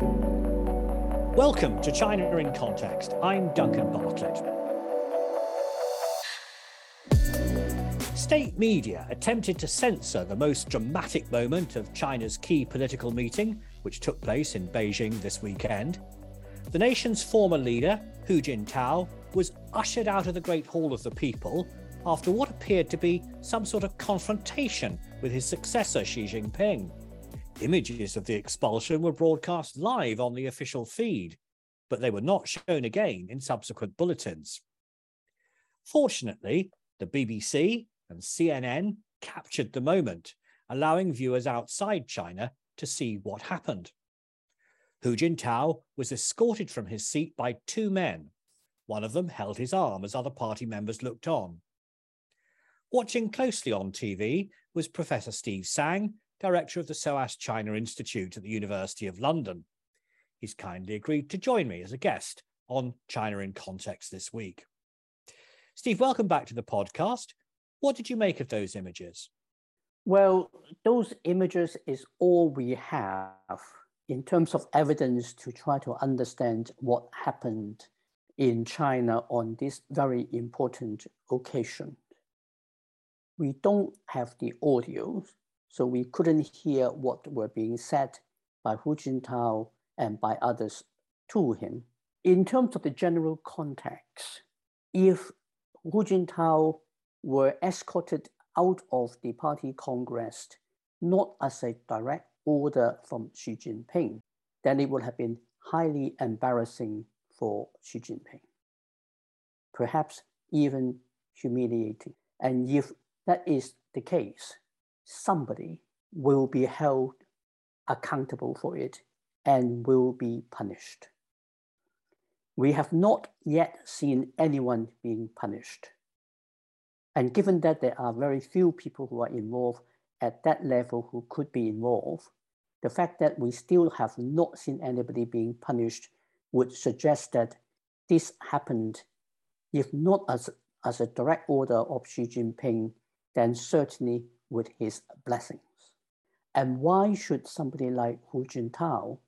Welcome to China in Context. I'm Duncan Bartlett. State media attempted to censor the most dramatic moment of China's key political meeting, which took place in Beijing this weekend. The nation's former leader, Hu Jintao, was ushered out of the Great Hall of the People after what appeared to be some sort of confrontation with his successor, Xi Jinping. Images of the expulsion were broadcast live on the official feed, but they were not shown again in subsequent bulletins. Fortunately, the BBC and CNN captured the moment, allowing viewers outside China to see what happened. Hu Jintao was escorted from his seat by two men. One of them held his arm as other party members looked on. Watching closely on TV was Professor Steve Tsang, director of the SOAS China Institute at the University of London. He's kindly agreed to join me as a guest on China in Context this week. Steve, welcome back to the podcast. What did you make of those images? Well, those images is all we have in terms of evidence to try to understand what happened in China on this very important occasion. We don't have the audio, so we couldn't hear what were being said by Hu Jintao and by others to him. In terms of the general context, if Hu Jintao were escorted out of the party congress, not as a direct order from Xi Jinping, then it would have been highly embarrassing for Xi Jinping, perhaps even humiliating. And if that is the case, somebody will be held accountable for it and will be punished. We have not yet seen anyone being punished. And given that there are very few people who are involved at that level who could be involved, the fact that we still have not seen anybody being punished would suggest that this happened, if not as, as a direct order of Xi Jinping, then certainly with his blessings. And why should somebody like Hu Jintao,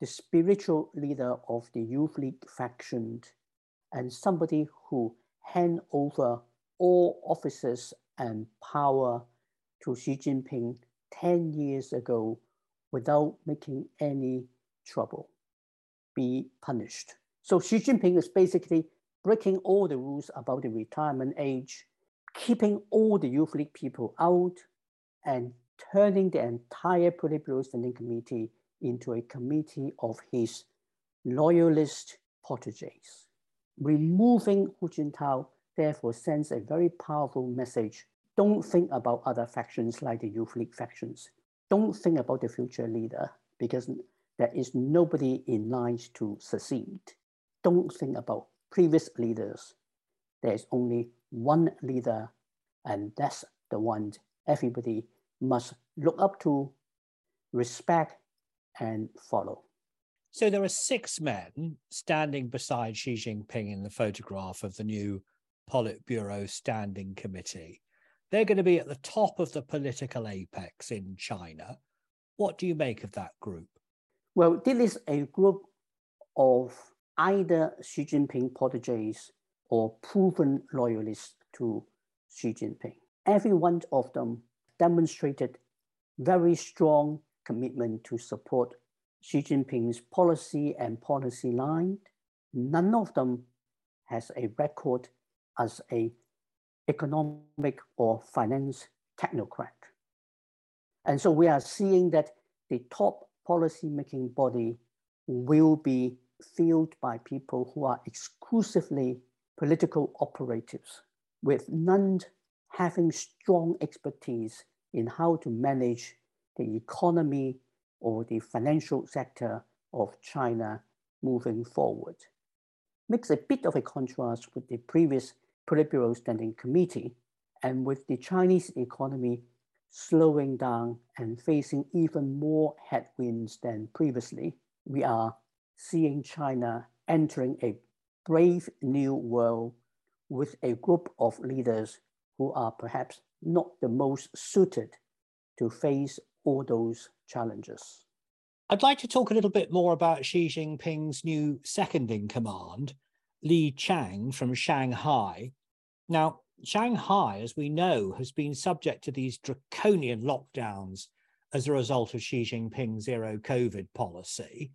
the spiritual leader of the Youth League faction, and somebody who hand over all offices and power to Xi Jinping 10 years ago without making any trouble, be punished. So Xi Jinping is basically breaking all the rules about the retirement age, keeping all the youth league people out, and turning the entire Politburo Standing Committee into a committee of his loyalist proteges. Removing Hu Jintao therefore sends a very powerful message. Don't think about other factions like the Youth League factions. Don't think about the future leader because there is nobody in line to succeed. Don't think about previous leaders. There's only one leader, and that's the one everybody must look up to, respect, and follow. So there are six men standing beside Xi Jinping in the photograph of the new Politburo Standing Committee. They're going to be at the top of the political apex in China. What do you make of that group? Well, this is a group of either Xi Jinping proteges or proven loyalists to Xi Jinping. Every one of them demonstrated very strong commitment to support Xi Jinping's policy and policy line. None of them has a record as a economic or finance technocrat. And so we are seeing that the top policy-making body will be filled by people who are exclusively political operatives, with none having strong expertise in how to manage the economy or the financial sector of China moving forward. Makes a bit of a contrast with the previous Politburo Standing Committee, and with the Chinese economy slowing down and facing even more headwinds than previously, we are seeing China entering a brave new world with a group of leaders who are perhaps not the most suited to face all those challenges. I'd like to talk a little bit more about Xi Jinping's new second in command, Li Qiang from Shanghai. Now, Shanghai, as we know, has been subject to these draconian lockdowns as a result of Xi Jinping's zero COVID policy.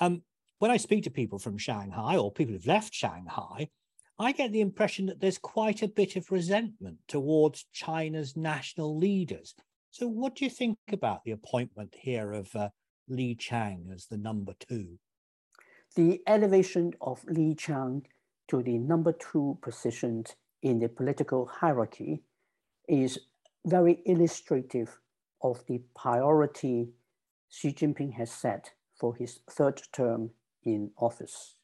Um, when I speak to people from Shanghai or people who've left Shanghai, I get the impression that there's quite a bit of resentment towards China's national leaders. So, what do you think about the appointment here of uh, Li Qiang as the number two? The elevation of Li Qiang to the number two position in the political hierarchy is very illustrative of the priority Xi Jinping has set for his third term in office.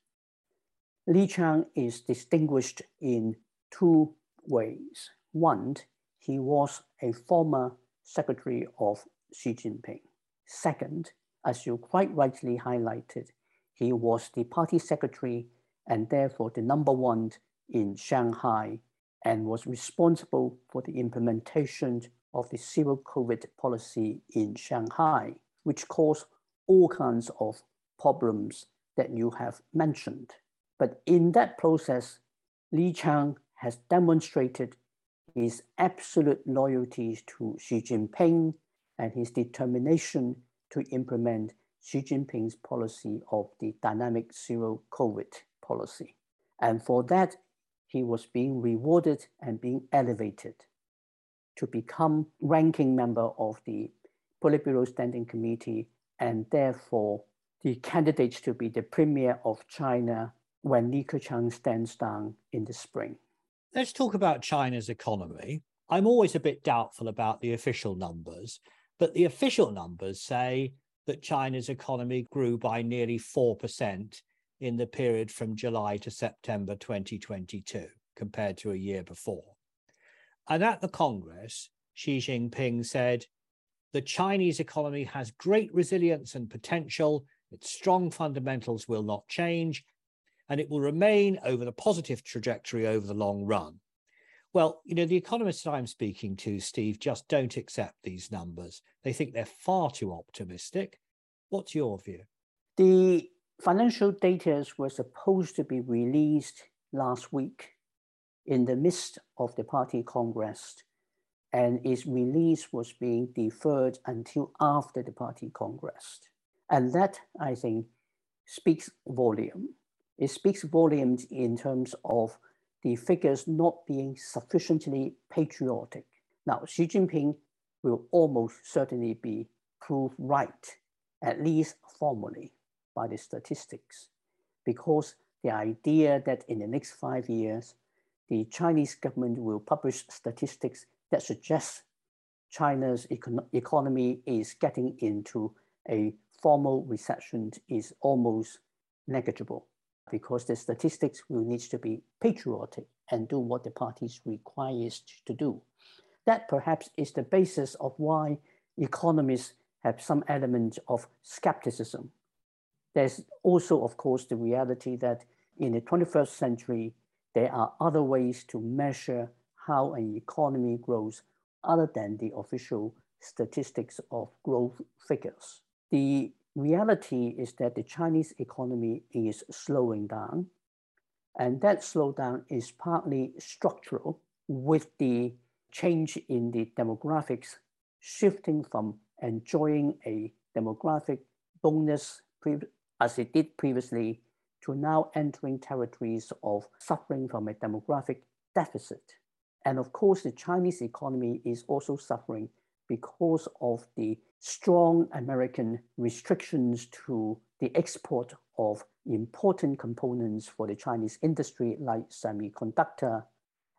Li Qiang is distinguished in two ways. One, he was a former secretary of Xi Jinping. Second, as you quite rightly highlighted, he was the party secretary and therefore the number one in Shanghai and was responsible for the implementation of the zero COVID policy in Shanghai, which caused all kinds of problems that you have mentioned. But in that process, Li Qiang has demonstrated his absolute loyalty to Xi Jinping and his determination to implement Xi Jinping's policy of the dynamic zero COVID policy. And for that, he was being rewarded and being elevated to become ranking member of the Politburo Standing Committee and therefore the candidate to be the premier of China when Li Keqiang stands down in the spring. Let's talk about China's economy. I'm always a bit doubtful about the official numbers, but the official numbers say that China's economy grew by nearly 4% in the period from July to September 2022 compared to a year before. And at the Congress, Xi Jinping said, the Chinese economy has great resilience and potential. Its strong fundamentals will not change, and it will remain over the positive trajectory over the long run. Well, you know, the economists I'm speaking to, Steve, just don't accept these numbers. They think they're far too optimistic. What's your view? The financial data were supposed to be released last week in the midst of the party congress, and its release was being deferred until after the party congress. And that, I think, speaks volume. It speaks volumes in terms of the figures not being sufficiently patriotic. Now, Xi Jinping will almost certainly be proved right, at least formally by the statistics because the idea that in the next five years, the Chinese government will publish statistics that suggest China's econ economy is getting into a formal reception is almost negligible because the statistics will need to be patriotic and do what the parties requires to do. That perhaps is the basis of why economists have some element of skepticism there's also, of course, the reality that in the 21st century, there are other ways to measure how an economy grows other than the official statistics of growth figures. The reality is that the Chinese economy is slowing down, and that slowdown is partly structural with the change in the demographics shifting from enjoying a demographic bonus as it did previously, to now entering territories of suffering from a demographic deficit. And of course, the Chinese economy is also suffering because of the strong American restrictions to the export of important components for the Chinese industry, like semiconductor,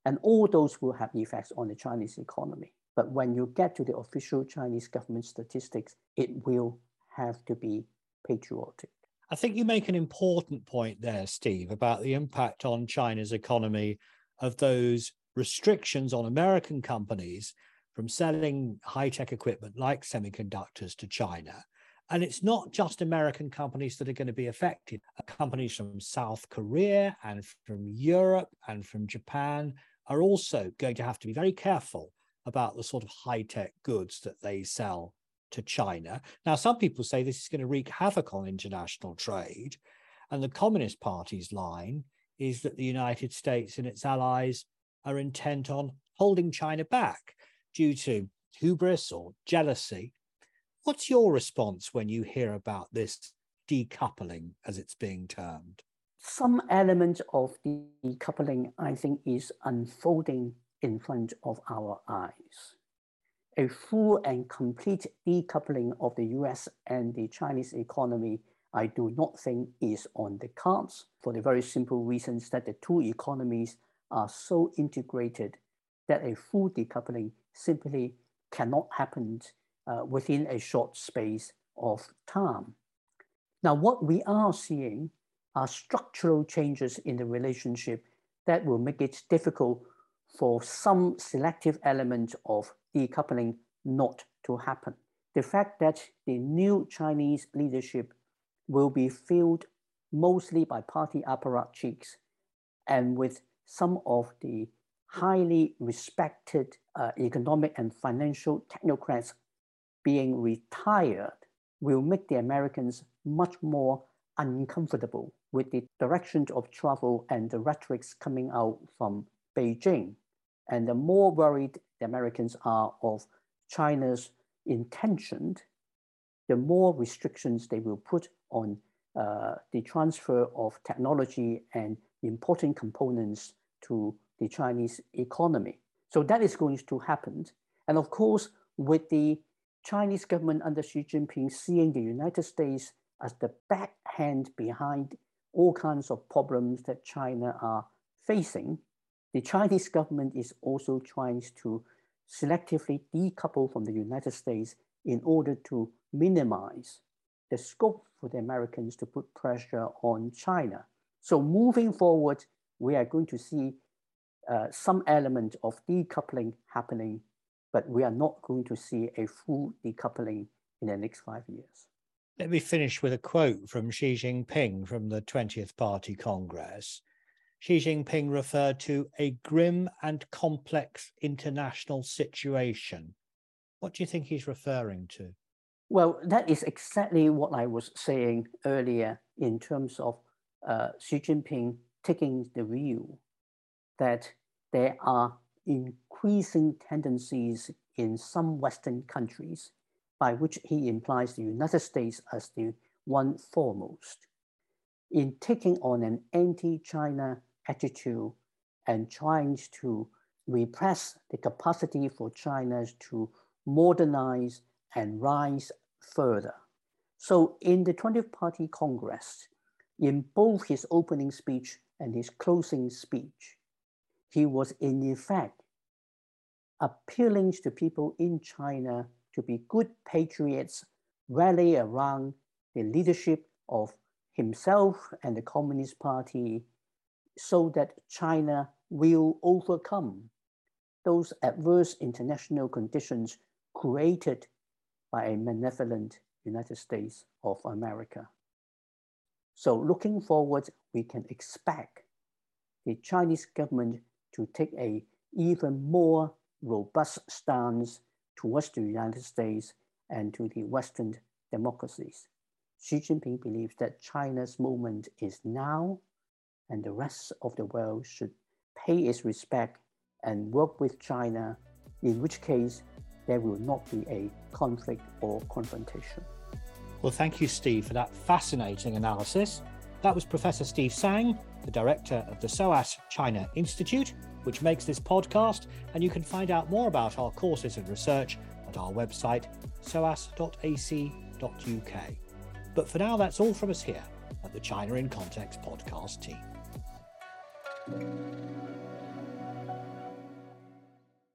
and all those will have effects on the Chinese economy. But when you get to the official Chinese government statistics, it will have to be patriotic. I think you make an important point there, Steve, about the impact on China's economy of those restrictions on American companies from selling high tech equipment like semiconductors to China. And it's not just American companies that are going to be affected. Companies from South Korea and from Europe and from Japan are also going to have to be very careful about the sort of high tech goods that they sell to China. Now, some people say this is going to wreak havoc on international trade. And the Communist Party's line is that the United States and its allies are intent on holding China back due to hubris or jealousy. What's your response when you hear about this decoupling, as it's being termed? Some element of decoupling, I think, is unfolding in front of our eyes. A full and complete decoupling of the US and the Chinese economy, I do not think is on the cards for the very simple reasons that the two economies are so integrated that a full decoupling simply cannot happen uh, within a short space of time. Now, what we are seeing are structural changes in the relationship that will make it difficult for some selective element of decoupling not to happen. The fact that the new Chinese leadership will be filled mostly by party apparatchiks and with some of the highly respected uh, economic and financial technocrats being retired will make the Americans much more uncomfortable with the direction of travel and the rhetorics coming out from Beijing. And the more worried the Americans are of China's intention, the more restrictions they will put on uh, the transfer of technology and important components to the Chinese economy. So that is going to happen. And of course, with the Chinese government under Xi Jinping seeing the United States as the backhand behind all kinds of problems that China are facing, the Chinese government is also trying to selectively decouple from the United States in order to minimize the scope for the Americans to put pressure on China. So moving forward, we are going to see uh, some element of decoupling happening, but we are not going to see a full decoupling in the next five years. Let me finish with a quote from Xi Jinping from the 20th Party Congress. Xi Jinping referred to a grim and complex international situation. What do you think he's referring to? Well, that is exactly what I was saying earlier in terms of uh, Xi Jinping taking the view that there are increasing tendencies in some Western countries, by which he implies the United States as the one foremost, in taking on an anti China attitude and trying to repress the capacity for China to modernize and rise further. So, in the 20th Party Congress, in both his opening speech and his closing speech, he was in effect appealing to people in China to be good patriots, rally around the leadership of himself and the Communist Party so that China will overcome those adverse international conditions created by a malevolent United States of America. So looking forward, we can expect the Chinese government to take a even more robust stance towards the United States and to the Western democracies. Xi Jinping believes that China's moment is now, and the rest of the world should pay its respect and work with China, in which case there will not be a conflict or confrontation. Well, thank you, Steve, for that fascinating analysis. That was Professor Steve Tsang, the director of the SOAS China Institute, which makes this podcast. And you can find out more about our courses and research at our website, soas.ac.uk. But for now, that's all from us here at the China in Context podcast team.